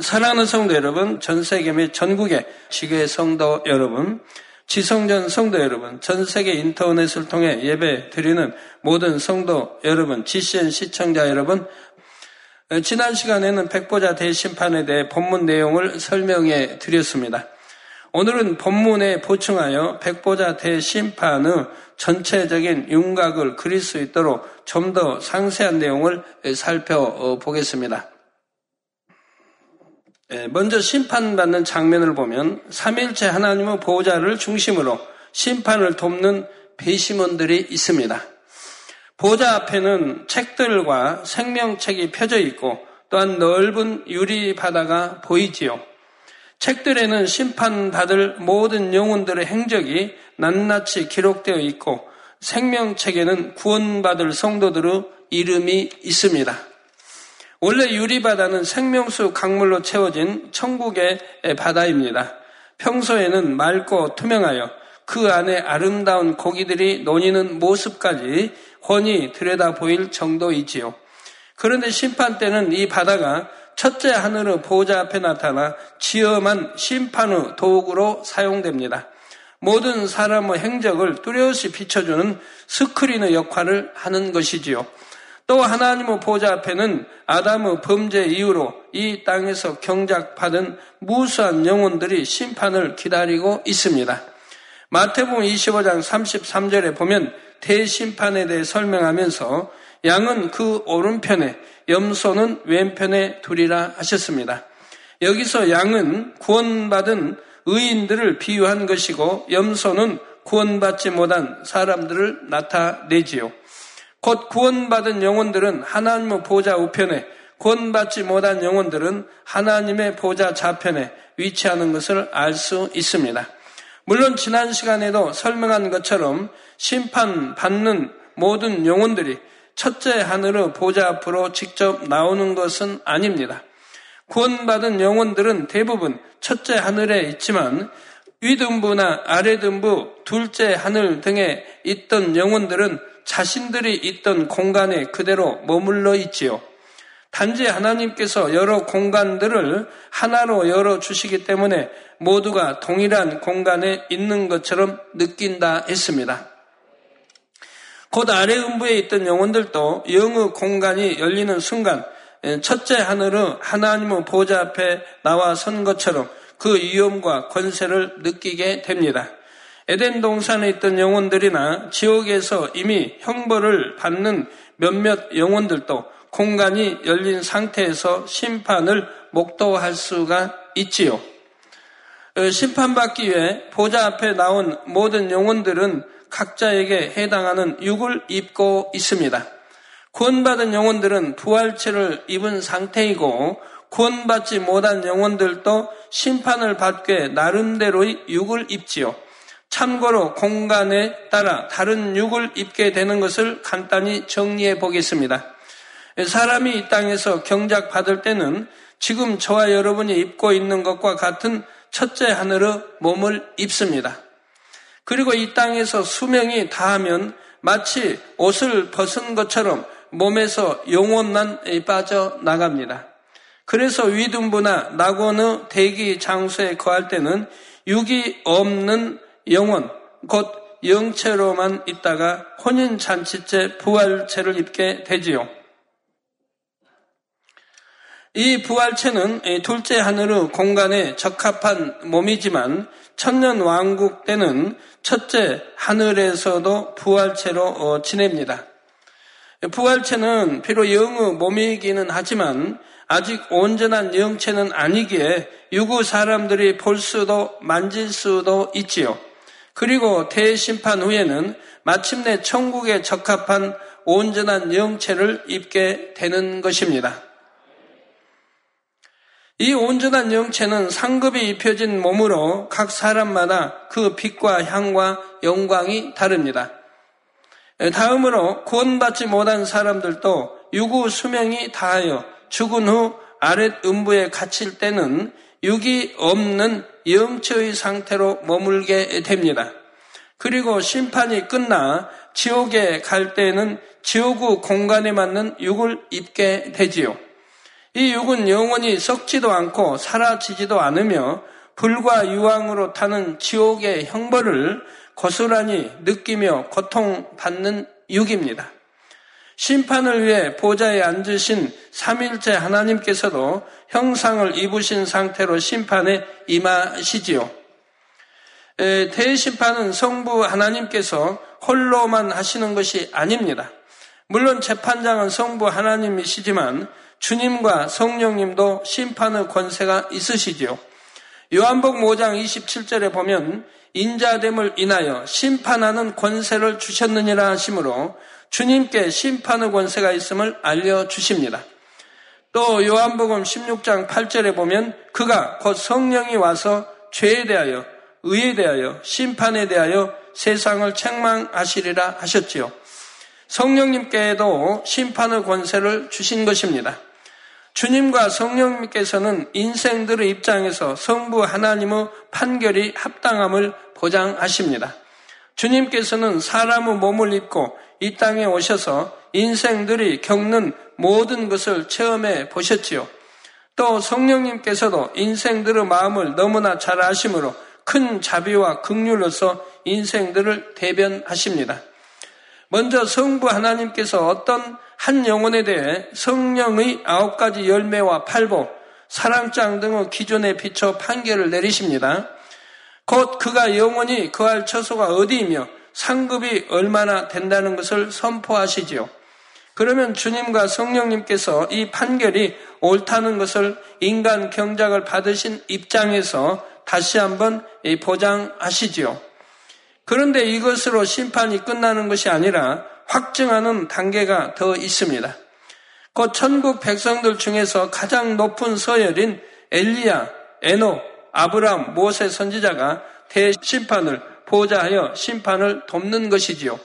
사랑하는 성도 여러분, 전 세계 및 전국의 지교의 성도 여러분, 지성전 성도 여러분, 전 세계 인터넷을 통해 예배 드리는 모든 성도 여러분, GCN 시청자 여러분, 지난 시간에는 백보자 대심판에 대해 본문 내용을 설명해 드렸습니다. 오늘은 본문에 보충하여 백보자 대심판의 전체적인 윤곽을 그릴 수 있도록 좀 더 상세한 내용을 살펴보겠습니다. 예, 먼저 심판받는 장면을 보면 삼일째 하나님의 보호자를 중심으로 심판을 돕는 배심원들이 있습니다. 보호자 앞에는 책들과 생명책이 펴져 있고 또한 넓은 유리 바다가 보이지요. 책들에는 심판받을 모든 영혼들의 행적이 낱낱이 기록되어 있고 생명책에는 구원받을 성도들의 이름이 있습니다. 원래 유리바다는 생명수 강물로 채워진 천국의 바다입니다. 평소에는 맑고 투명하여 그 안에 아름다운 고기들이 논이는 모습까지 훤히 들여다 보일 정도이지요. 그런데 심판 때는 이 바다가 첫째 하늘의 보호자 앞에 나타나 지엄한 심판의 도구로 사용됩니다. 모든 사람의 행적을 뚜렷이 비춰주는 스크린의 역할을 하는 것이지요. 또 하나님의 보좌 앞에는 아담의 범죄 이후로 이 땅에서 경작받은 무수한 영혼들이 심판을 기다리고 있습니다. 마태복음 25장 33절에 보면 대심판에 대해 설명하면서 양은 그 오른편에 염소는 왼편에 두리라 하셨습니다. 여기서 양은 구원받은 의인들을 비유한 것이고 염소는 구원받지 못한 사람들을 나타내지요. 곧 구원받은 영혼들은 하나님의 보좌 우편에 구원받지 못한 영혼들은 하나님의 보좌 좌편에 위치하는 것을 알 수 있습니다. 물론 지난 시간에도 설명한 것처럼 심판받는 모든 영혼들이 첫째 하늘의 보좌 앞으로 직접 나오는 것은 아닙니다. 구원받은 영혼들은 대부분 첫째 하늘에 있지만 위등부나 아래등부, 둘째 하늘 등에 있던 영혼들은 자신들이 있던 공간에 그대로 머물러 있지요. 단지 하나님께서 여러 공간들을 하나로 열어 주시기 때문에 모두가 동일한 공간에 있는 것처럼 느낀다 했습니다. 곧 아래 음부에 있던 영혼들도 영의 공간이 열리는 순간 첫째 하늘은 하나님의 보좌 앞에 나와 선 것처럼 그 위엄과 권세를 느끼게 됩니다. 에덴 동산에 있던 영혼들이나 지옥에서 이미 형벌을 받는 몇몇 영혼들도 공간이 열린 상태에서 심판을 목도할 수가 있지요. 어, 심판받기 위해 보좌 앞에 나온 모든 영혼들은 각자에게 해당하는 육을 입고 있습니다. 구원받은 영혼들은 부활체를 입은 상태이고 구원받지 못한 영혼들도 심판을 받게 나름대로의 육을 입지요. 참고로 공간에 따라 다른 육을 입게 되는 것을 간단히 정리해 보겠습니다. 사람이 이 땅에서 경작 받을 때는 지금 저와 여러분이 입고 있는 것과 같은 첫째 하늘의 몸을 입습니다. 그리고 이 땅에서 수명이 다하면 마치 옷을 벗은 것처럼 몸에서 영원만 빠져 나갑니다. 그래서 위등부나 낙원의 대기 장소에 거할 때는 육이 없는 영혼, 곧 영체로만 있다가 혼인잔치째 부활체를 입게 되지요. 이 부활체는 둘째 하늘의 공간에 적합한 몸이지만 천년 왕국 때는 첫째 하늘에서도 부활체로 어, 지냅니다. 부활체는 비록 영의 몸이기는 하지만 아직 온전한 영체는 아니기에 유구 사람들이 볼 수도 만질 수도 있지요. 그리고 대심판 후에는 마침내 천국에 적합한 온전한 영체를 입게 되는 것입니다. 이 온전한 영체는 상급이 입혀진 몸으로 각 사람마다 그 빛과 향과 영광이 다릅니다. 다음으로 구원받지 못한 사람들도 유구 수명이 다하여 죽은 후 아랫 음부에 갇힐 때는 육이 없는 영체의 상태로 머물게 됩니다. 그리고 심판이 끝나 지옥에 갈 때는 지옥의 공간에 맞는 육을 입게 되지요. 이 육은 영원히 썩지도 않고 사라지지도 않으며 불과 유황으로 타는 지옥의 형벌을 고스란히 느끼며 고통받는 육입니다. 심판을 위해 보좌에 앉으신 삼일째 하나님께서도 형상을 입으신 상태로 심판에 임하시지요. 대심판은 성부 하나님께서 홀로만 하시는 것이 아닙니다. 물론 재판장은 성부 하나님이시지만 주님과 성령님도 심판의 권세가 있으시지요. 요한복 5장 27절에 보면 인자됨을 인하여 심판하는 권세를 주셨느니라 하시므로 주님께 심판의 권세가 있음을 알려주십니다. 또 요한복음 16장 8절에 보면 그가 곧 성령이 와서 죄에 대하여 의에 대하여 심판에 대하여 세상을 책망하시리라 하셨지요. 성령님께도 심판의 권세를 주신 것입니다. 주님과 성령님께서는 인생들의 입장에서 성부 하나님의 판결이 합당함을 보장하십니다. 주님께서는 사람의 몸을 입고 이 땅에 오셔서 인생들이 겪는 모든 것을 체험해 보셨지요. 또 성령님께서도 인생들의 마음을 너무나 잘 아심으로 큰 자비와 극률로서 인생들을 대변하십니다. 먼저 성부 하나님께서 어떤 한 영혼에 대해 성령의 아홉 가지 열매와 팔복, 사랑장 등의 기존에 비춰 판결을 내리십니다. 곧 그가 영원히 그할 처소가 어디이며 상급이 얼마나 된다는 것을 선포하시지요. 그러면 주님과 성령님께서 이 판결이 옳다는 것을 인간 경작을 받으신 입장에서 다시 한번 보장하시지요. 그런데 이것으로 심판이 끝나는 것이 아니라 확증하는 단계가 더 있습니다. 곧 천국 백성들 중에서 가장 높은 서열인 엘리야, 에노, 아브람, 모세 선지자가 대심판을 보좌하여 심판을 돕는 것이지요.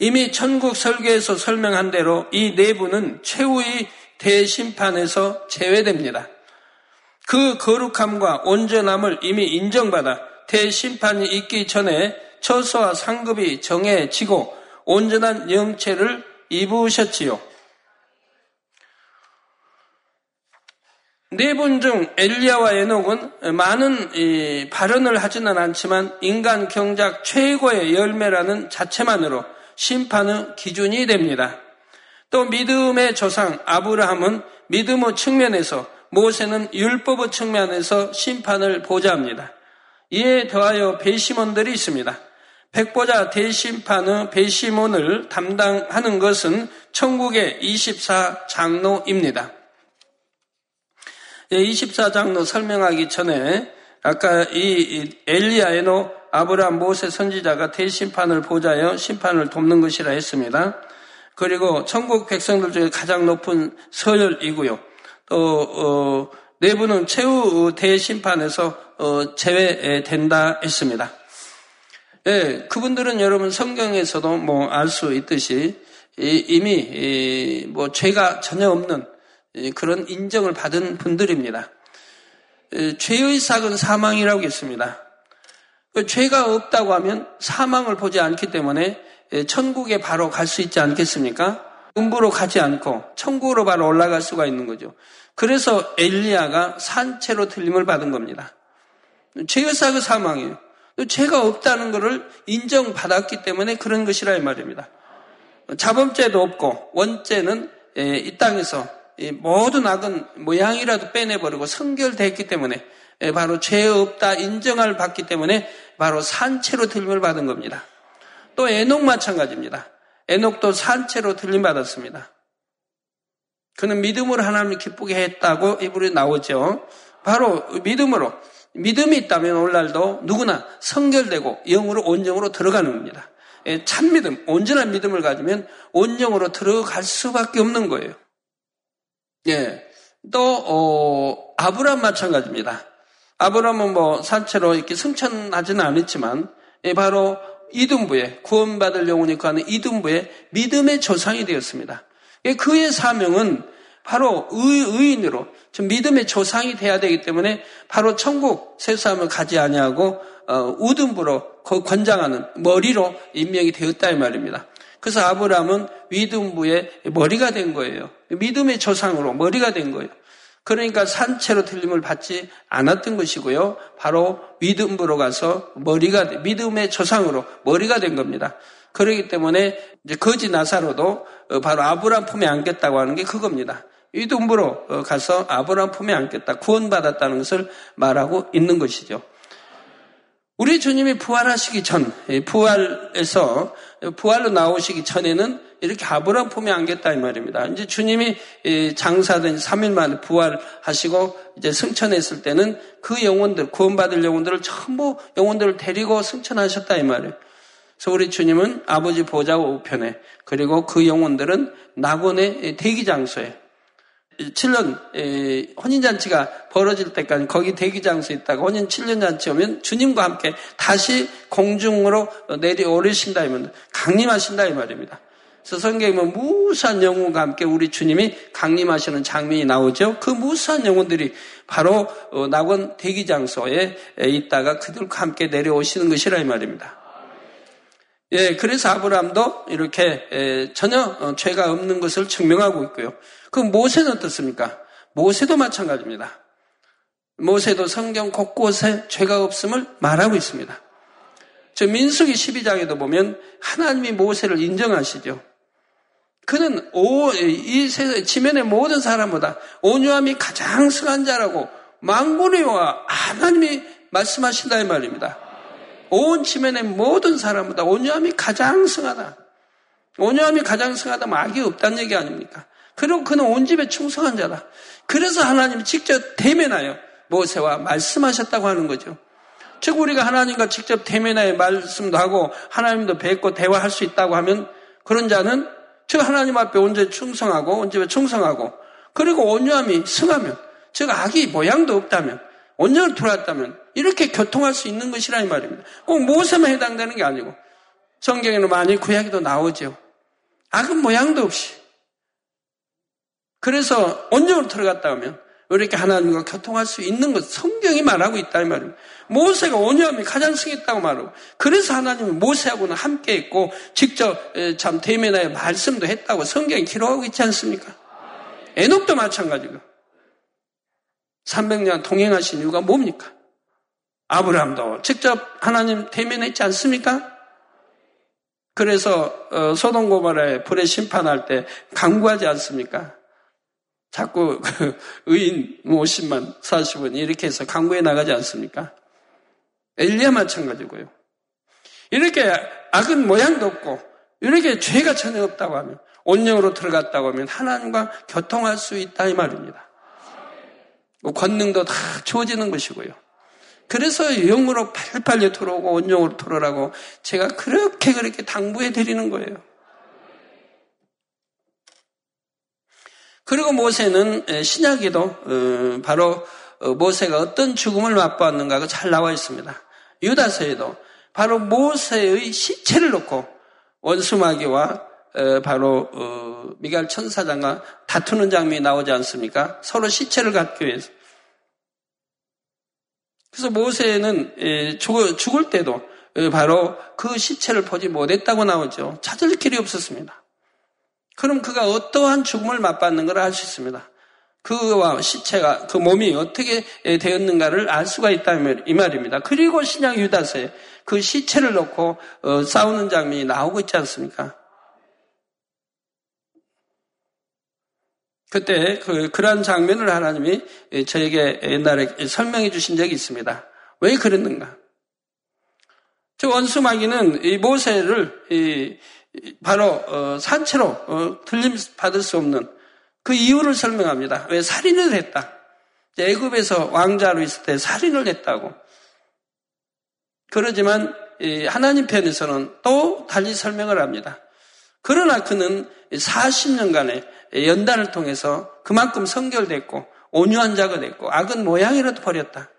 이미 천국 설계에서 설명한 대로 이 내부는 최후의 대심판에서 제외됩니다. 그 거룩함과 온전함을 이미 인정받아 대심판이 있기 전에 처소와 상급이 정해지고 온전한 영체를 입으셨지요. 네분 중 엘리야와 에녹은 많은 발언을 하지는 않지만 인간 경작 최고의 열매라는 자체만으로 심판의 기준이 됩니다. 또 믿음의 조상 아브라함은 믿음의 측면에서 모세는 율법의 측면에서 심판을 보좌합니다. 이에 더하여 배심원들이 있습니다. 백보자 대심판의 배심원을 담당하는 것은 천국의 24장로입니다. 24장로 설명하기 전에 아까 이 엘리야에노 아브라함 모세 선지자가 대심판을 보자여 심판을 돕는 것이라 했습니다. 그리고 천국 백성들 중에 가장 높은 서열이고요. 또 어, 내부는 최후 대심판에서 어, 제외된다 했습니다. 예, 그분들은 여러분 성경에서도 뭐 알 수 있듯이 이미 뭐 죄가 전혀 없는 그런 인정을 받은 분들입니다. 죄의 삭은 사망이라고 했습니다. 그 죄가 없다고 하면 사망을 보지 않기 때문에 천국에 바로 갈 수 있지 않겠습니까? 음부로 가지 않고 천국으로 바로 올라갈 수가 있는 거죠. 그래서 엘리야가 산채로 틀림을 받은 겁니다. 죄의 삭은 사망이에요. 죄가 없다는 것을 인정받았기 때문에 그런 것이라 이 말입니다. 자범죄도 없고 원죄는 이 땅에서 모든 악은 모양이라도 빼내버리고 성결됐기 때문에 바로 죄 없다 인정을 받기 때문에 바로 산채로 들림을 받은 겁니다. 또 에녹 마찬가지입니다. 에녹도 산채로 들림 받았습니다. 그는 믿음으로 하나님을 기쁘게 했다고 이불에 나오죠. 바로 믿음으로 믿음이 있다면 오늘날도 누구나 성결되고 영으로 온정으로 들어가는 겁니다. 참 믿음, 온전한 믿음을 가지면 온정으로 들어갈 수밖에 없는 거예요. 예. 또, 어, 아브람 마찬가지입니다. 아브람은 뭐 산채로 이렇게 승천하지는 않았지만, 예, 바로 이등부에, 구원받을 영혼이 거하는 이등부에 믿음의 조상이 되었습니다. 예, 그의 사명은 바로 의, 인으로 믿음의 조상이 돼야 되기 때문에 바로 천국 세수함을 가지 아니하고 어, 우등부로 권장하는 머리로 임명이 되었다 이 말입니다. 그래서 아브라함은 믿음부의 머리가 된 거예요. 믿음의 조상으로 머리가 된 거예요. 그러니까 산채로 틀림을 받지 않았던 것이고요. 바로 믿음부로 가서 머리가 믿음의 조상으로 머리가 된 겁니다. 그렇기 때문에 이제 거지 나사로도 어, 바로 아브라함 품에 안겼다고 하는 게 그겁니다. 믿음부로 어, 가서 아브라함 품에 안겼다, 구원받았다는 것을 말하고 있는 것이죠. 우리 주님이 부활하시기 전, 부활에서, 부활로 나오시기 전에는 이렇게 아브라함 품에 안겼다 이 말입니다. 이제 주님이 장사된 3일 만에 부활하시고 이제 승천했을 때는 그 영혼들, 구원받을 영혼들을 전부 영혼들을 데리고 승천하셨다 이 말이에요. 그래서 우리 주님은 아버지 보좌 우편에 그리고 그 영혼들은 낙원의 대기 장소에 7년 혼인잔치가 벌어질 때까지 거기 대기장소에 있다가 혼인 7년 잔치 오면 주님과 함께 다시 공중으로 내려오르신다 이면 강림하신다 이 말입니다. 그래서 성경에 보면 무수한 영혼과 함께 우리 주님이 강림하시는 장면이 나오죠. 그 무수한 영혼들이 바로 어, 낙원 대기장소에 있다가 그들과 함께 내려오시는 것이라 이 말입니다. 예, 그래서 아브라함도 이렇게 전혀 어, 죄가 없는 것을 증명하고 있고요. 그 모세는 어떻습니까? 모세도 마찬가지입니다. 모세도 성경 곳곳에 죄가 없음을 말하고 있습니다. 저 민수기 12장에도 보면 하나님이 모세를 인정하시죠. 그는 오, 이 세상 지면의 모든 사람보다 온유함이 가장 승한 자라고 망고리와 하나님이 말씀하신다 이 말입니다. 온 지면의 모든 사람보다 온유함이 가장 승하다. 온유함이 가장 승하다면 악이 없다는 얘기 아닙니까? 그리고 그는 온 집에 충성한 자다. 그래서 하나님이 직접 대면하여 모세와 말씀하셨다고 하는 거죠. 즉 우리가 하나님과 직접 대면하여 말씀도 하고 하나님도 뵙고 대화할 수 있다고 하면 그런 자는 즉 하나님 앞에 온전히 충성하고 온 집에 충성하고 그리고 온유함이 승하면 즉 악이 모양도 없다면 온전히 돌아왔다면 이렇게 교통할 수 있는 것이라 이 말입니다. 꼭 모세만 해당되는 게 아니고 성경에는 많이 구약에도 나오죠. 악은 모양도 없이 그래서 온전으로 들어갔다 하면 이렇게 하나님과 교통할 수 있는 것 성경이 말하고 있다 이 말입니다. 모세가 온유함이 가장 승했다고 말하고 그래서 하나님은 모세하고는 함께 있고 직접 참 대면하여 말씀도 했다고 성경이 기록하고 있지 않습니까? 에녹도 마찬가지고 300년 동행하신 이유가 뭡니까? 아브라함도 직접 하나님 대면했지 않습니까? 그래서 어, 소동 고발에 불에 심판할 때 강구하지 않습니까? 자꾸 그 의인 50만, 뭐 40원 이렇게 해서 강구에 나가지 않습니까? 엘리야 마찬가지고요. 이렇게 악은 모양도 없고 이렇게 죄가 전혀 없다고 하면 온영으로 들어갔다고 하면 하나님과 교통할 수 있다 이 말입니다. 뭐 권능도 다 주어지는 것이고요. 그래서 영으로 팔팔려 들어오고 온영으로 들어오라고 제가 그렇게 그렇게 당부해 드리는 거예요. 그리고 모세는 신약에도 어, 바로 어, 모세가 어떤 죽음을 맛보았는가가 잘 나와 있습니다. 유다서에도 바로 모세의 시체를 놓고 원수마귀와 어, 바로 미갈 천사장과 다투는 장면이 나오지 않습니까? 서로 시체를 갖기 위해서. 그래서 모세는 죽을 때도 바로 그 시체를 보지 못했다고 나오죠. 찾을 길이 없었습니다. 그럼 그가 어떠한 죽음을 맛봤는 걸알수 있습니다. 그와 시체가 그 몸이 어떻게 되었는가를 알 수가 있다 이 말입니다. 그리고 신약 유다서에 그 시체를 놓고 어, 싸우는 장면이 나오고 있지 않습니까? 그때 그 그러한 장면을 하나님이 저에게 옛날에 설명해 주신 적이 있습니다. 왜 그랬는가? 저 원수 마귀는 이 모세를 이 바로 어, 산채로 어, 들림 받을 수 없는 그 이유를 설명합니다. 왜 살인을 했다. 애굽에서 왕자로 있을 때 살인을 했다고. 그러지만 하나님 편에서는 또 달리 설명을 합니다. 그러나 그는 40년간의 연단을 통해서 그만큼 성결됐고 온유한 자가 됐고 악은 모양이라도 버렸다.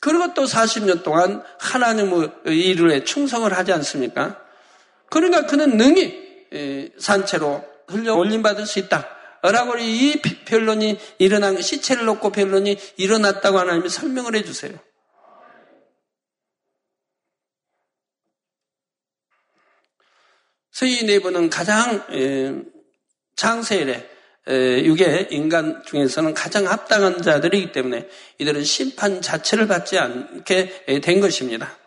그리고 또 40년 동안 하나님의 일을 충성을 하지 않습니까? 그러니까 그는 능히 산채로 흘려 올림받을 수 있다. 라고 이 변론이 일어난, 시체를 놓고 변론이 일어났다고 하나님이 설명을 해주세요. 서희 내부는 가장 장세일에 육의 인간 중에서는 가장 합당한 자들이기 때문에 이들은 심판 자체를 받지 않게 된 것입니다.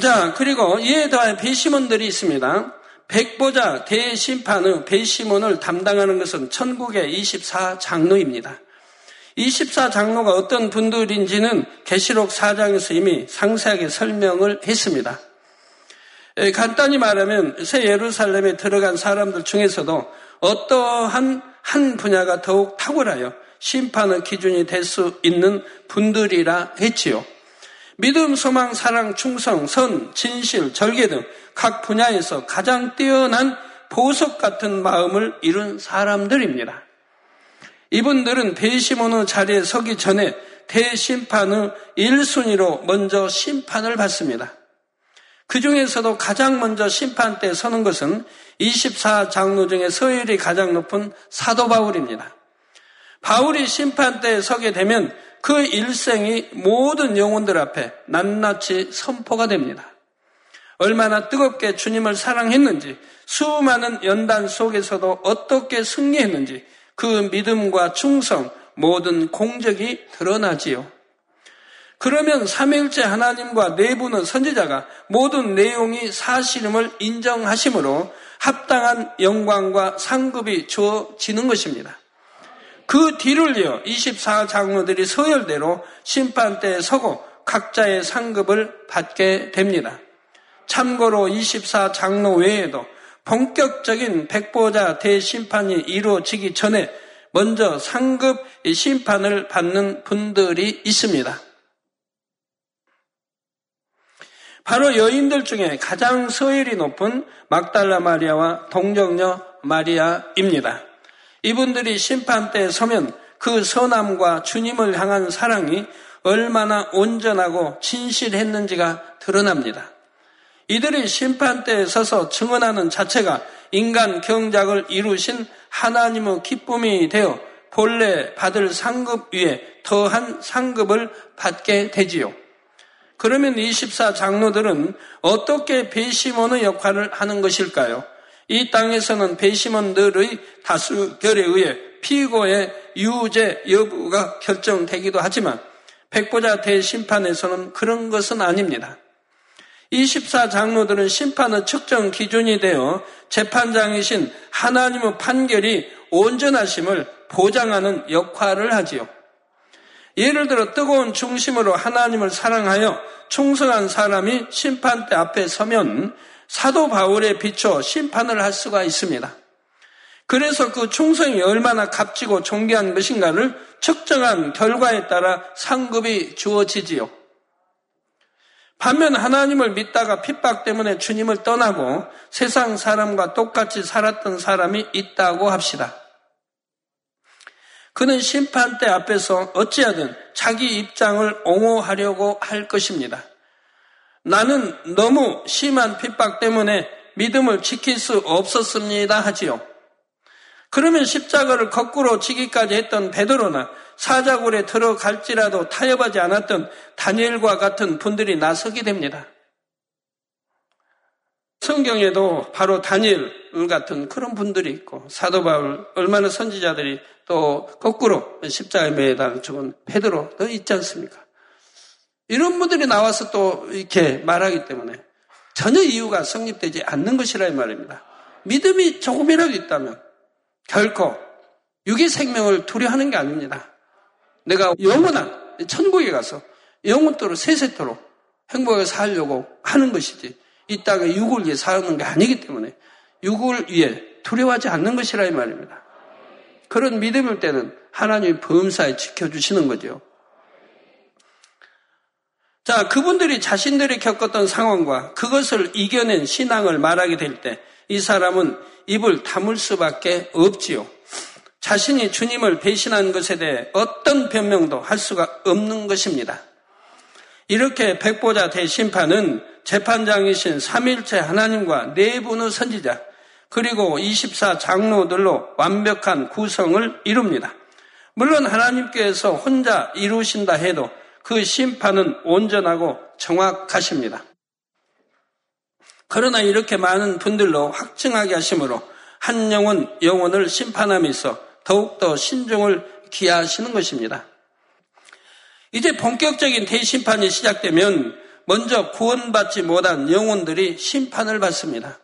자, 그리고 이에 더한 배심원들이 있습니다. 백보자 대심판의 배심원을 담당하는 것은 천국의 24장로입니다. 24장로가 어떤 분들인지는 계시록 4장에서 이미 상세하게 설명을 했습니다. 간단히 말하면 새 예루살렘에 들어간 사람들 중에서도 어떠한 한 분야가 더욱 탁월하여 심판의 기준이 될 수 있는 분들이라 했지요. 믿음, 소망, 사랑, 충성, 선, 진실, 절개 등 각 분야에서 가장 뛰어난 보석 같은 마음을 이룬 사람들입니다. 이분들은 배심원의 자리에 서기 전에 대심판의 1순위로 먼저 심판을 받습니다. 그 중에서도 가장 먼저 심판대에 서는 것은 24장로 중에 서열이 가장 높은 사도 바울입니다. 바울이 심판대에 서게 되면 그 일생이 모든 영혼들 앞에 낱낱이 선포가 됩니다. 얼마나 뜨겁게 주님을 사랑했는지, 수많은 연단 속에서도 어떻게 승리했는지, 그 믿음과 충성, 모든 공적이 드러나지요. 그러면 삼일째 하나님과 내부는 선지자가 모든 내용이 사실임을 인정하심으로 합당한 영광과 상급이 주어지는 것입니다. 그 뒤를 이어 24장로들이 서열대로 심판대에 서고 각자의 상급을 받게 됩니다. 참고로 24장로 외에도 본격적인 백보자 대심판이 이루어지기 전에 먼저 상급 심판을 받는 분들이 있습니다. 바로 여인들 중에 가장 서열이 높은 막달라 마리아와 동정녀 마리아입니다. 이분들이 심판대에 서면 그 선함과 주님을 향한 사랑이 얼마나 온전하고 진실했는지가 드러납니다. 이들이 심판대에 서서 증언하는 자체가 인간 경작을 이루신 하나님의 기쁨이 되어 본래 받을 상급 위에 더한 상급을 받게 되지요. 그러면 24 장로들은 어떻게 배심원의 역할을 하는 것일까요? 이 땅에서는 배심원들의 다수결에 의해 피고의 유죄 여부가 결정되기도 하지만 백보자 대심판에서는 그런 것은 아닙니다. 24 장로들은 심판의 측정 기준이 되어 재판장이신 하나님의 판결이 온전하심을 보장하는 역할을 하지요. 예를 들어 뜨거운 중심으로 하나님을 사랑하여 충성한 사람이 심판대 앞에 서면 사도 바울에 비춰 심판을 할 수가 있습니다. 그래서 그 충성이 얼마나 값지고 존귀한 것인가를 측정한 결과에 따라 상급이 주어지지요. 반면 하나님을 믿다가 핍박 때문에 주님을 떠나고 세상 사람과 똑같이 살았던 사람이 있다고 합시다. 그는 심판대 앞에서 어찌하든 자기 입장을 옹호하려고 할 것입니다. 나는 너무 심한 핍박 때문에 믿음을 지킬 수 없었습니다 하지요. 그러면 십자가를 거꾸로 지기까지 했던 베드로나 사자굴에 들어갈지라도 타협하지 않았던 다니엘과 같은 분들이 나서게 됩니다. 성경에도 바로 다니엘 같은 그런 분들이 있고 사도 바울 얼마나 선지자들이 또 거꾸로 십자가에 매달 죽은 베드로도 있지 않습니까? 이런 분들이 나와서 또 이렇게 말하기 때문에 전혀 이유가 성립되지 않는 것이라 이 말입니다. 믿음이 조금이라도 있다면 결코 육의 생명을 두려하는 게 아닙니다. 내가 영원한 천국에 가서 영원토록 세세토록 행복하게 살려고 하는 것이지 이 땅에 육을 위해 사는 게 아니기 때문에 육을 위해 두려워하지 않는 것이라 이 말입니다. 그런 믿음일 때는 하나님이 범사에 지켜주시는 거죠. 자, 그분들이 자신들이 겪었던 상황과 그것을 이겨낸 신앙을 말하게 될 때 이 사람은 입을 다물 수밖에 없지요. 자신이 주님을 배신한 것에 대해 어떤 변명도 할 수가 없는 것입니다. 이렇게 백보자 대심판은 재판장이신 삼일체 하나님과 내분의 선지자 그리고 24 장로들로 완벽한 구성을 이룹니다. 물론 하나님께서 혼자 이루신다 해도 그 심판은 온전하고 정확하십니다. 그러나 이렇게 많은 분들로 확증하게 하심으로 한 영혼 영혼을 심판함에 있어 더욱더 신중을 기하시는 것입니다. 이제 본격적인 대심판이 시작되면 먼저 구원받지 못한 영혼들이 심판을 받습니다.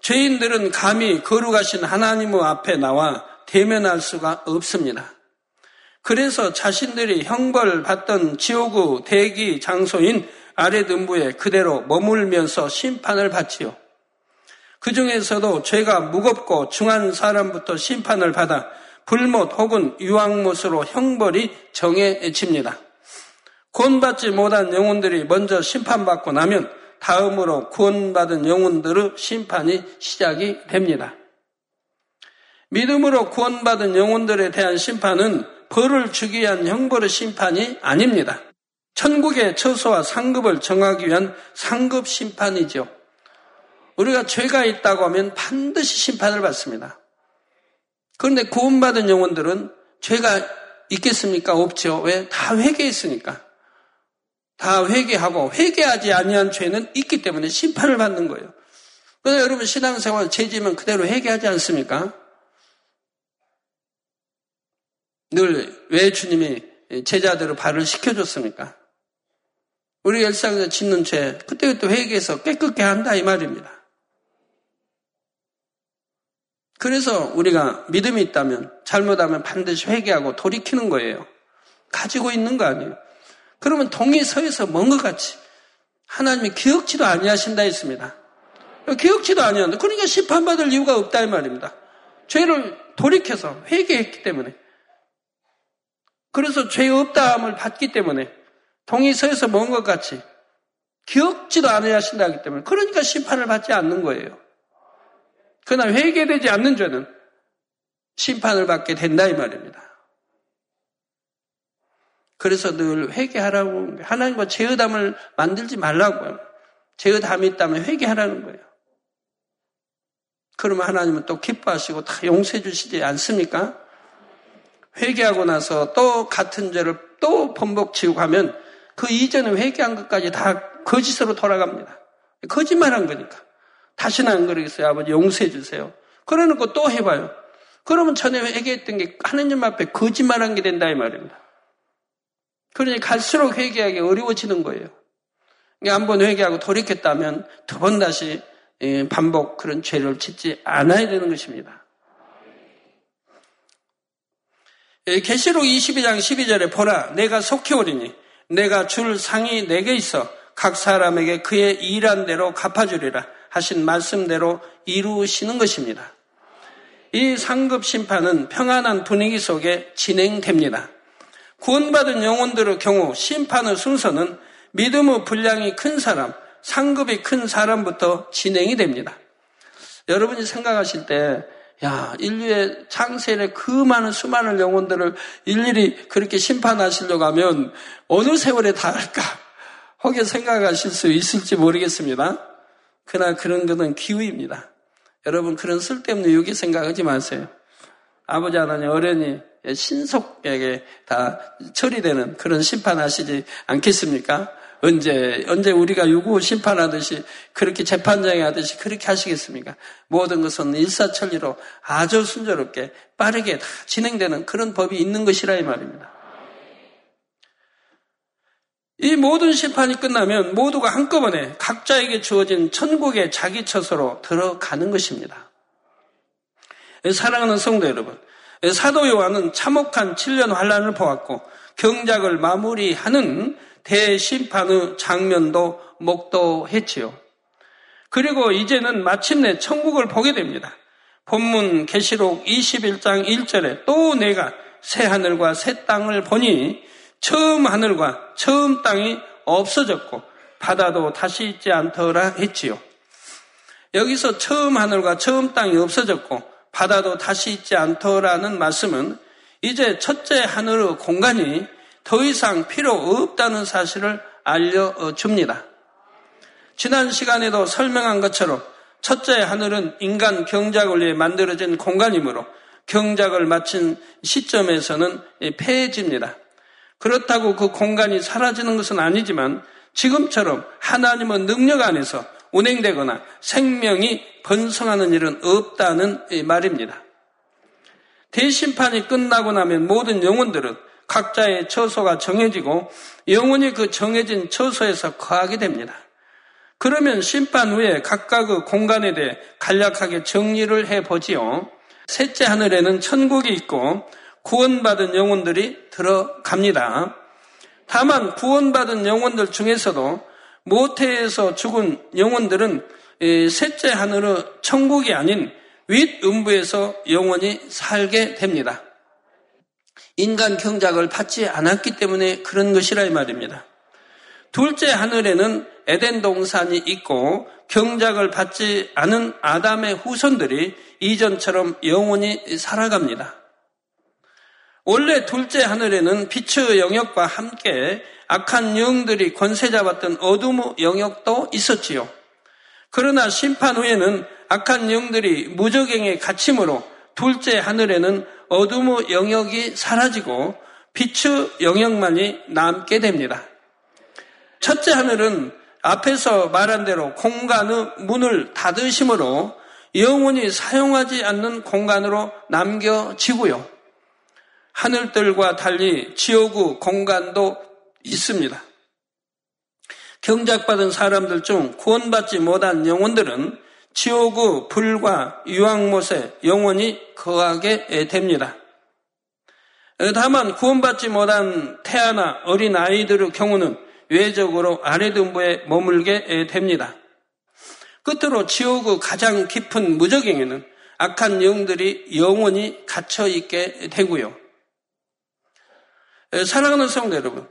죄인들은 감히 거룩하신 하나님 앞에 나와 대면할 수가 없습니다. 그래서 자신들이 형벌 받던 지옥의 대기 장소인 아래 등부에 그대로 머물면서 심판을 받지요. 그 중에서도 죄가 무겁고 중한 사람부터 심판을 받아 불못 혹은 유황못으로 형벌이 정해집니다. 구원받지 못한 영혼들이 먼저 심판받고 나면 다음으로 구원받은 영혼들의 심판이 시작이 됩니다. 믿음으로 구원받은 영혼들에 대한 심판은 벌을 주기 위한 형벌의 심판이 아닙니다. 천국의 처소와 상급을 정하기 위한 상급 심판이죠. 우리가 죄가 있다고 하면 반드시 심판을 받습니다. 그런데 구원받은 영혼들은 죄가 있겠습니까? 없죠. 왜? 다 회개했으니까. 다 회개하고 회개하지 아니한 죄는 있기 때문에 심판을 받는 거예요. 그런데 여러분 신앙생활 죄지면 그대로 회개하지 않습니까? 늘 왜 주님이 제자들을 발을 시켜줬습니까? 우리 일상에서 짓는 죄, 그때그때 회개해서 깨끗게 한다 이 말입니다. 그래서 우리가 믿음이 있다면 잘못하면 반드시 회개하고 돌이키는 거예요. 가지고 있는 거 아니에요. 그러면 동이 서에서 먼 것 같이 하나님이 기억지도 아니하신다 했습니다. 기억지도 아니하는데 그러니까 심판받을 이유가 없다 이 말입니다. 죄를 돌이켜서 회개했기 때문에 그래서 죄 없다함을 받기 때문에 동이 서에서 먼 것 같이 기억지도 아니하신다 하기 때문에 그러니까 심판을 받지 않는 거예요. 그러나 회개되지 않는 죄는 심판을 받게 된다 이 말입니다. 그래서 늘 회개하라고 하나님과 죄의담을 만들지 말라고요. 죄의담이 있다면 회개하라는 거예요. 그러면 하나님은 또 기뻐하시고 다 용서해 주시지 않습니까? 회개하고 나서 또 같은 죄를 또 번복 지고 가면 그 이전에 회개한 것까지 다 거짓으로 돌아갑니다. 거짓말한 거니까. 다시는 안 그러겠어요. 아버지 용서해 주세요. 그러놓고 또 해봐요. 그러면 전에 회개했던 게 하느님 앞에 거짓말한 게 된다 이 말입니다. 그러니 갈수록 회개하기 어려워지는 거예요. 한 번 회개하고 돌이켰다면 두 번 다시 예, 반복 그런 죄를 짓지 않아야 되는 것입니다. 예, 계시록 22장 12절에 보라 내가 속히 오리니 내가 줄 상이 내게 있어 각 사람에게 그의 일한 대로 갚아주리라 하신 말씀대로 이루시는 것입니다. 이 상급 심판은 평안한 분위기 속에 진행됩니다. 구원받은 영혼들의 경우 심판의 순서는 믿음의 분량이 큰 사람, 상급이 큰 사람부터 진행이 됩니다. 여러분이 생각하실 때, 야, 인류의 창세일에 그 많은 수많은 영혼들을 일일이 그렇게 심판하시려고 하면 어느 세월에 닿을까? 혹여 생각하실 수 있을지 모르겠습니다. 그러나 그런 것은 기우입니다. 여러분 그런 쓸데없는 유기 생각하지 마세요. 아버지 하나님 어련히 신속하게 다 처리되는 그런 심판하시지 않겠습니까? 언제, 언제 우리가 유구 심판하듯이 그렇게 재판장에 하듯이 그렇게 하시겠습니까? 모든 것은 일사천리로 아주 순조롭게 빠르게 다 진행되는 그런 법이 있는 것이라 이 말입니다. 이 모든 심판이 끝나면 모두가 한꺼번에 각자에게 주어진 천국의 자기 처소로 들어가는 것입니다. 사랑하는 성도 여러분, 사도 요한은 참혹한 7년 환란을 보았고 경작을 마무리하는 대심판의 장면도 목도했지요. 그리고 이제는 마침내 천국을 보게 됩니다. 본문 계시록 21장 1절에 또 내가 새 하늘과 새 땅을 보니 처음 하늘과 처음 땅이 없어졌고 바다도 다시 있지 않더라 했지요. 여기서 처음 하늘과 처음 땅이 없어졌고 바다도 다시 있지 않더라는 말씀은 이제 첫째 하늘의 공간이 더 이상 필요 없다는 사실을 알려줍니다. 지난 시간에도 설명한 것처럼 첫째 하늘은 인간 경작을 위해 만들어진 공간이므로 경작을 마친 시점에서는 폐해집니다. 그렇다고 그 공간이 사라지는 것은 아니지만 지금처럼 하나님의 능력 안에서 운행되거나 생명이 번성하는 일은 없다는 말입니다. 대심판이 끝나고 나면 모든 영혼들은 각자의 처소가 정해지고 영혼이 그 정해진 처소에서 거하게 됩니다. 그러면 심판 후에 각각의 공간에 대해 간략하게 정리를 해보지요. 셋째 하늘에는 천국이 있고 구원받은 영혼들이 들어갑니다. 다만 구원받은 영혼들 중에서도 모태에서 죽은 영혼들은 셋째 하늘의 천국이 아닌 윗음부에서 영원히 살게 됩니다. 인간 경작을 받지 않았기 때문에 그런 것이라 이 말입니다. 둘째 하늘에는 에덴 동산이 있고 경작을 받지 않은 아담의 후손들이 이전처럼 영원히 살아갑니다. 원래 둘째 하늘에는 빛의 영역과 함께 악한 영들이 권세 잡았던 어둠의 영역도 있었지요. 그러나 심판 후에는 악한 영들이 무적행에 갇힘으로 둘째 하늘에는 어둠의 영역이 사라지고 빛의 영역만이 남게 됩니다. 첫째 하늘은 앞에서 말한 대로 공간의 문을 닫으심으로 영원히 사용하지 않는 공간으로 남겨지고요. 하늘들과 달리 지옥의 공간도 있습니다. 경작받은 사람들 중 구원받지 못한 영혼들은 지옥의 불과 유황못에 영원히 거하게 됩니다. 다만 구원받지 못한 태아나 어린 아이들의 경우는 외적으로 아래등부에 머물게 됩니다. 끝으로 지옥의 가장 깊은 무적행에는 악한 영들이 영원히 갇혀 있게 되고요. 사랑하는 성도 여러분,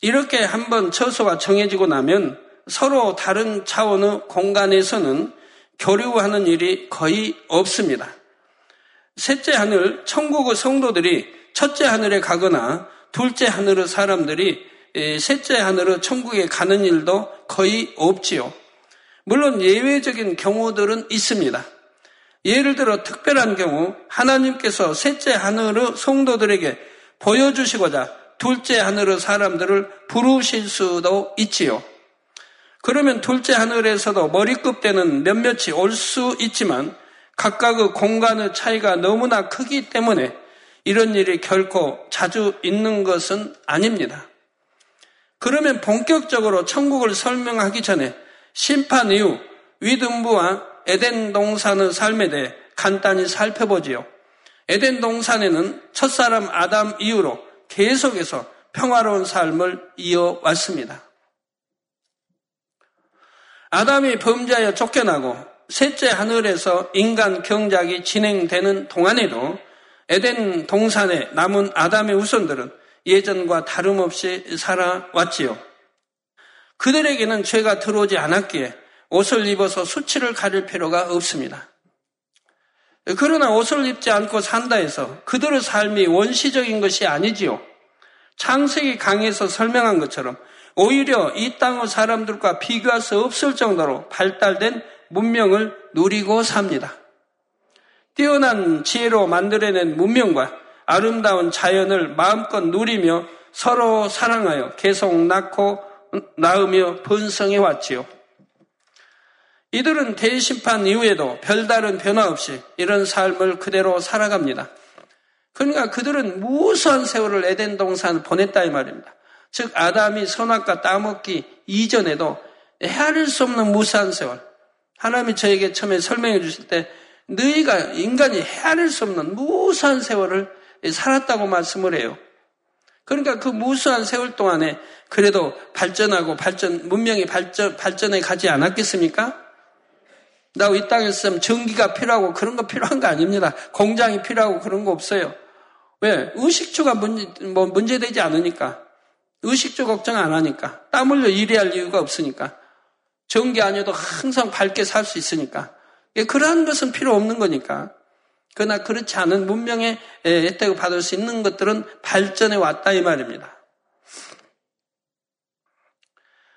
이렇게 한번 처소가 정해지고 나면 서로 다른 차원의 공간에서는 교류하는 일이 거의 없습니다. 셋째 하늘, 천국의 성도들이 첫째 하늘에 가거나 둘째 하늘의 사람들이 셋째 하늘의 천국에 가는 일도 거의 없지요. 물론 예외적인 경우들은 있습니다. 예를 들어 특별한 경우 하나님께서 셋째 하늘의 성도들에게 보여주시고자 둘째 하늘의 사람들을 부르실 수도 있지요. 그러면 둘째 하늘에서도 머리끝 되는 몇몇이 올 수 있지만 각각의 공간의 차이가 너무나 크기 때문에 이런 일이 결코 자주 있는 것은 아닙니다. 그러면 본격적으로 천국을 설명하기 전에 심판 이후 위등부와 에덴 동산의 삶에 대해 간단히 살펴보지요. 에덴 동산에는 첫사람 아담 이후로 계속해서 평화로운 삶을 이어왔습니다. 아담이 범죄하여 쫓겨나고 셋째 하늘에서 인간 경작이 진행되는 동안에도 에덴 동산에 남은 아담의 후손들은 예전과 다름없이 살아왔지요. 그들에게는 죄가 들어오지 않았기에 옷을 입어서 수치를 가릴 필요가 없습니다. 그러나 옷을 입지 않고 산다 해서 그들의 삶이 원시적인 것이 아니지요. 창세기 강에서 설명한 것처럼 오히려 이 땅의 사람들과 비교할 수 없을 정도로 발달된 문명을 누리고 삽니다. 뛰어난 지혜로 만들어낸 문명과 아름다운 자연을 마음껏 누리며 서로 사랑하여 계속 낳고 낳으며 번성해 왔지요. 이들은 대심판 이후에도 별다른 변화 없이 이런 삶을 그대로 살아갑니다. 그러니까 그들은 무수한 세월을 에덴 동산을 보냈다 이 말입니다. 즉 아담이 선악과 따먹기 이전에도 헤아릴 수 없는 무수한 세월. 하나님이 저에게 처음에 설명해 주실 때 너희가 인간이 헤아릴 수 없는 무수한 세월을 살았다고 말씀을 해요. 그러니까 그 무수한 세월 동안에 그래도 발전하고 발전 문명이 발전 발전해 가지 않았겠습니까? 나 이 땅에 있으면 전기가 필요하고 그런 거 필요한 거 아닙니다. 공장이 필요하고 그런 거 없어요. 왜? 의식주가 문제, 뭐 문제되지 않으니까. 의식주 걱정 안 하니까. 땀 흘려 일해야 할 이유가 없으니까. 전기 아니어도 항상 밝게 살 수 있으니까. 예, 그러한 것은 필요 없는 거니까. 그러나 그렇지 않은 문명의 혜택을 받을 수 있는 것들은 발전해 왔다 이 말입니다.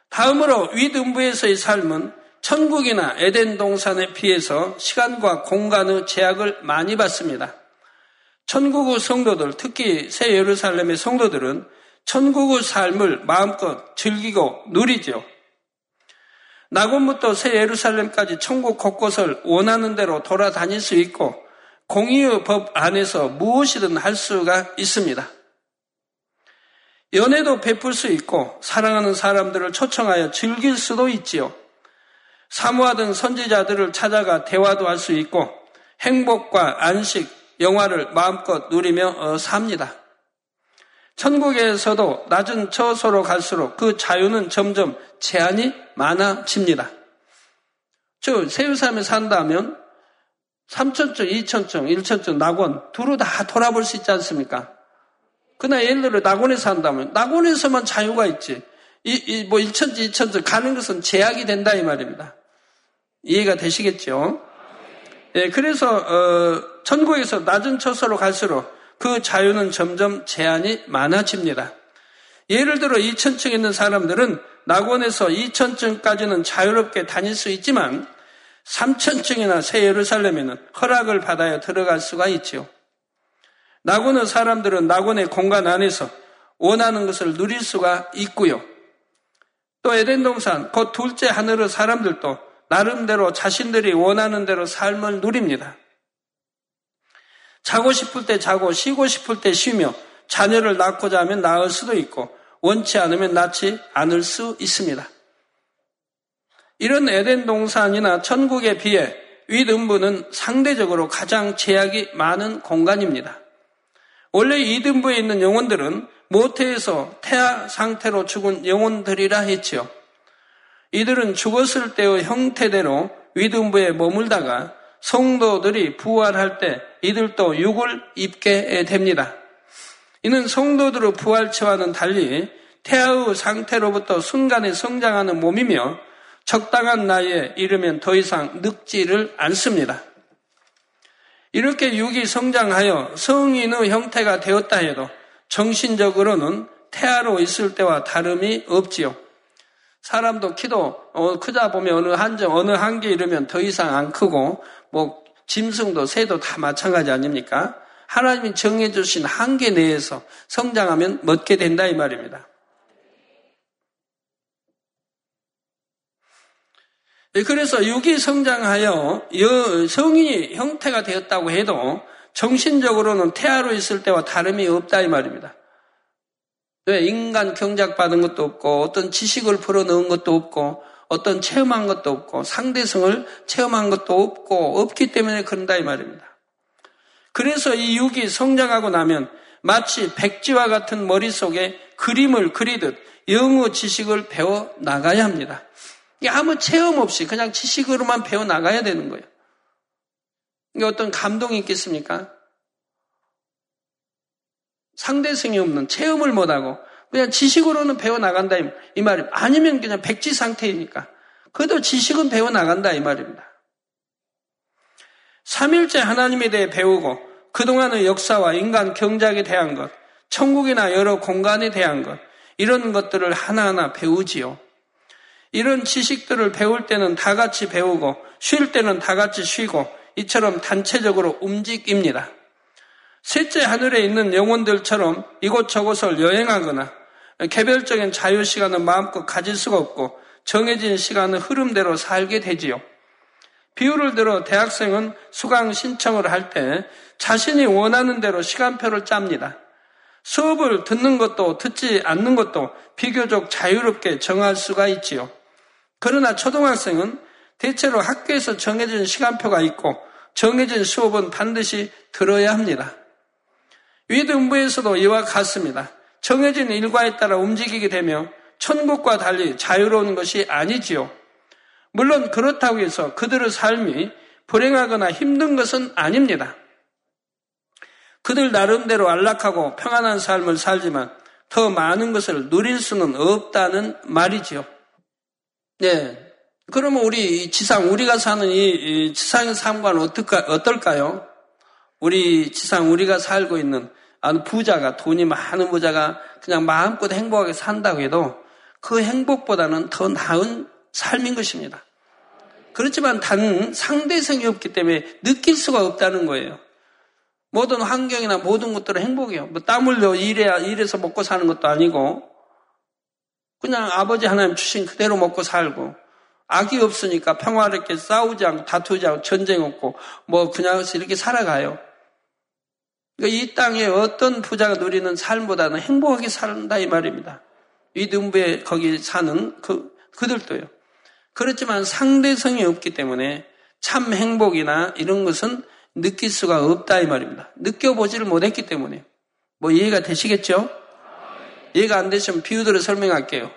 다음으로 윗음부에서의 삶은 천국이나 에덴 동산에 비해서 시간과 공간의 제약을 많이 받습니다. 천국의 성도들, 특히 새 예루살렘의 성도들은 천국의 삶을 마음껏 즐기고 누리죠. 낙원부터 새 예루살렘까지 천국 곳곳을 원하는 대로 돌아다닐 수 있고 공의의 법 안에서 무엇이든 할 수가 있습니다. 연애도 베풀 수 있고 사랑하는 사람들을 초청하여 즐길 수도 있지요. 사모하던 선지자들을 찾아가 대화도 할 수 있고 행복과 안식, 영화를 마음껏 누리며 어, 삽니다. 천국에서도 낮은 처소로 갈수록 그 자유는 점점 제한이 많아집니다. 저 세우삼에 산다면 3천층, 2천층, 1천층, 낙원 두루 다 돌아볼 수 있지 않습니까? 그러나 예를 들어 낙원에 산다면 낙원에서만 자유가 있지. 이, 이, 뭐 1천층, 2천층 가는 것은 제약이 된다 이 말입니다. 이해가 되시겠죠? 예, 그래서 어, 천국에서 낮은 처소로 갈수록 그 자유는 점점 제한이 많아집니다. 예를 들어 2천층에 있는 사람들은 낙원에서 2천층까지는 자유롭게 다닐 수 있지만 3천층이나 새 예루살렘에는 허락을 받아야 들어갈 수가 있지요. 낙원의 사람들은 낙원의 공간 안에서 원하는 것을 누릴 수가 있고요. 또 에덴 동산, 곧 둘째 하늘의 사람들도 나름대로 자신들이 원하는 대로 삶을 누립니다. 자고 싶을 때 자고 쉬고 싶을 때 쉬며 자녀를 낳고자 하면 낳을 수도 있고 원치 않으면 낳지 않을 수 있습니다. 이런 에덴 동산이나 천국에 비해 위등부는 상대적으로 가장 제약이 많은 공간입니다. 원래 이등부에 있는 영혼들은 모태에서 태아 상태로 죽은 영혼들이라 했지요. 이들은 죽었을 때의 형태대로 위등부에 머물다가 성도들이 부활할 때 이들도 육을 입게 됩니다. 이는 성도들의 부활체와는 달리 태아의 상태로부터 순간에 성장하는 몸이며 적당한 나이에 이르면 더 이상 늙지를 않습니다. 이렇게 육이 성장하여 성인의 형태가 되었다 해도 정신적으로는 태아로 있을 때와 다름이 없지요. 사람도 키도 어, 크다 보면 어느 한정 어느 한계 이르면 더 이상 안 크고 뭐 짐승도 새도 다 마찬가지 아닙니까? 하나님이 정해주신 한계 내에서 성장하면 멋게 된다 이 말입니다. 예, 그래서 육이 성장하여 성인이 형태가 되었다고 해도 정신적으로는 태아로 있을 때와 다름이 없다 이 말입니다. 왜 인간 경작 받은 것도 없고 어떤 지식을 풀어넣은 것도 없고 어떤 체험한 것도 없고 상대성을 체험한 것도 없고 없기 때문에 그런다 이 말입니다. 그래서 이 육이 성장하고 나면 마치 백지와 같은 머릿속에 그림을 그리듯 영어 지식을 배워 나가야 합니다. 아무 체험 없이 그냥 지식으로만 배워 나가야 되는 거예요. 이게 어떤 감동이 있겠습니까? 상대성이 없는 체험을 못하고 그냥 지식으로는 배워나간다 이 말입니다. 아니면 그냥 백지 상태이니까. 그래도 지식은 배워나간다 이 말입니다. 삼일째 하나님에 대해 배우고 그동안의 역사와 인간 경작에 대한 것, 천국이나 여러 공간에 대한 것, 이런 것들을 하나하나 배우지요. 이런 지식들을 배울 때는 다 같이 배우고 쉴 때는 다 같이 쉬고 이처럼 단체적으로 움직입니다. 셋째 하늘에 있는 영혼들처럼 이곳저곳을 여행하거나 개별적인 자유 시간을 마음껏 가질 수가 없고 정해진 시간은 흐름대로 살게 되지요. 비유를 들어 대학생은 수강 신청을 할 때 자신이 원하는 대로 시간표를 짭니다. 수업을 듣는 것도 듣지 않는 것도 비교적 자유롭게 정할 수가 있지요. 그러나 초등학생은 대체로 학교에서 정해진 시간표가 있고 정해진 수업은 반드시 들어야 합니다. 위등부에서도 이와 같습니다. 정해진 일과에 따라 움직이게 되며 천국과 달리 자유로운 것이 아니지요. 물론 그렇다고 해서 그들의 삶이 불행하거나 힘든 것은 아닙니다. 그들 나름대로 안락하고 평안한 삶을 살지만 더 많은 것을 누릴 수는 없다는 말이지요. 네. 그러면 우리 지상, 우리가 사는 이 지상의 삶과는 어떨까요? 우리 지상 우리가 살고 있는 아는 부자가 돈이 많은 부자가 그냥 마음껏 행복하게 산다고 해도 그 행복보다는 더 나은 삶인 것입니다. 그렇지만 단 상대성이 없기 때문에 느낄 수가 없다는 거예요. 모든 환경이나 모든 것들은 행복이에요. 뭐 땀 흘려 일해야 일해서 먹고 사는 것도 아니고 그냥 아버지 하나님 주신 그대로 먹고 살고 악이 없으니까 평화롭게 싸우지 않고 다투지 않고 전쟁 없고 뭐 그냥 이렇게 살아가요. 그러니까 이 땅에 어떤 부자가 누리는 삶보다는 행복하게 산다 이 말입니다. 이 등부에 거기 사는 그 그들도요. 그렇지만 상대성이 없기 때문에 참 행복이나 이런 것은 느낄 수가 없다 이 말입니다. 느껴보지를 못했기 때문에 뭐 이해가 되시겠죠? 이해가 안 되시면 비유들을 설명할게요.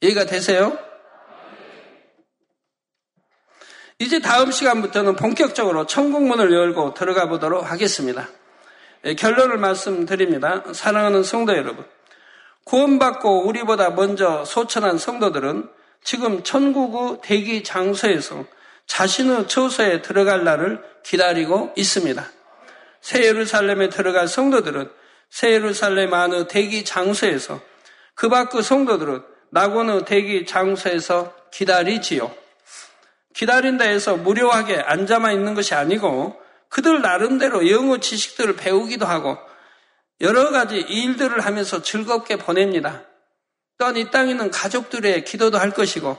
이해가 되세요? 이제 다음 시간부터는 본격적으로 천국문을 열고 들어가 보도록 하겠습니다. 예, 결론을 말씀드립니다. 사랑하는 성도 여러분. 구원받고 우리보다 먼저 소천한 성도들은 지금 천국의 대기 장소에서 자신의 처소에 들어갈 날을 기다리고 있습니다. 새 예루살렘에 들어갈 성도들은 새 예루살렘 안의 대기 장소에서 그 밖의 성도들은 낙원의 대기 장소에서 기다리지요. 기다린다 해서 무료하게 앉아만 있는 것이 아니고 그들 나름대로 영어 지식들을 배우기도 하고 여러 가지 일들을 하면서 즐겁게 보냅니다. 또한 이 땅에 있는 가족들의 기도도 할 것이고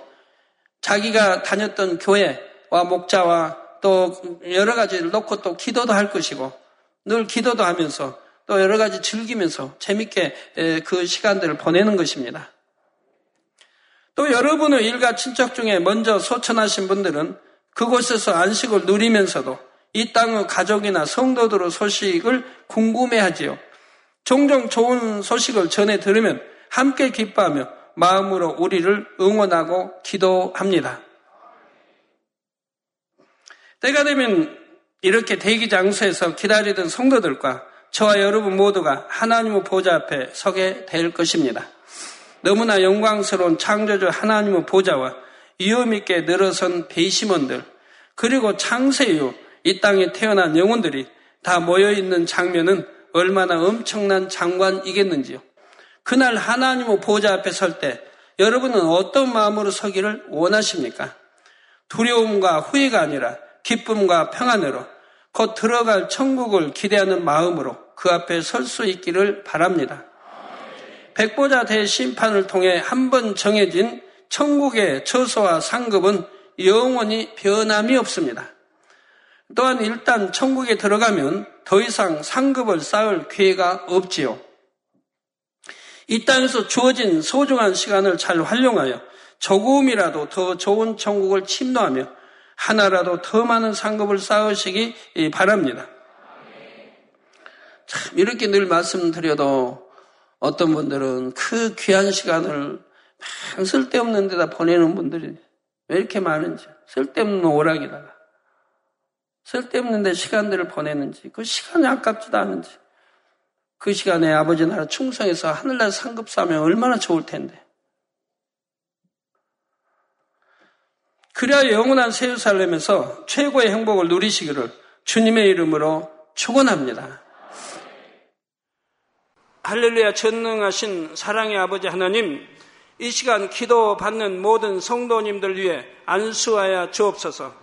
자기가 다녔던 교회와 목자와 또 여러 가지를 놓고 또 기도도 할 것이고 늘 기도도 하면서 또 여러 가지 즐기면서 재밌게 그 시간들을 보내는 것입니다. 또 여러분의 일가 친척 중에 먼저 소천하신 분들은 그곳에서 안식을 누리면서도 이 땅의 가족이나 성도들의 소식을 궁금해하지요. 종종 좋은 소식을 전해 들으면 함께 기뻐하며 마음으로 우리를 응원하고 기도합니다. 때가 되면 이렇게 대기 장소에서 기다리던 성도들과 저와 여러분 모두가 하나님의 보좌 앞에 서게 될 것입니다. 너무나 영광스러운 창조주 하나님의 보좌와 위험 있게 늘어선 배심원들 그리고 창세 이후 이 땅에 태어난 영혼들이 다 모여 있는 장면은 얼마나 엄청난 장관이겠는지요. 그날 하나님의 보좌 앞에 설 때 여러분은 어떤 마음으로 서기를 원하십니까? 두려움과 후회가 아니라 기쁨과 평안으로 곧 들어갈 천국을 기대하는 마음으로 그 앞에 설 수 있기를 바랍니다. 백보자 대심판을 통해 한 번 정해진 천국의 처소와 상급은 영원히 변함이 없습니다. 또한 일단 천국에 들어가면 더 이상 상급을 쌓을 기회가 없지요. 이 땅에서 주어진 소중한 시간을 잘 활용하여 조금이라도 더 좋은 천국을 침노하며 하나라도 더 많은 상급을 쌓으시기 바랍니다. 참 이렇게 늘 말씀드려도 어떤 분들은 그 귀한 시간을 쓸데없는 데다 보내는 분들이 왜 이렇게 많은지 쓸데없는 오락이다가 쓸데없는 데 시간들을 보내는지 그 시간이 아깝지도 않은지 그 시간에 아버지 나라 충성해서 하늘날 상급 사면 얼마나 좋을 텐데 그래야 영원한 세우살렘에서 최고의 행복을 누리시기를 주님의 이름으로 축원합니다. 할렐루야 전능하신 사랑의 아버지 하나님 이 시간 기도 받는 모든 성도님들 위해 안수하여 주옵소서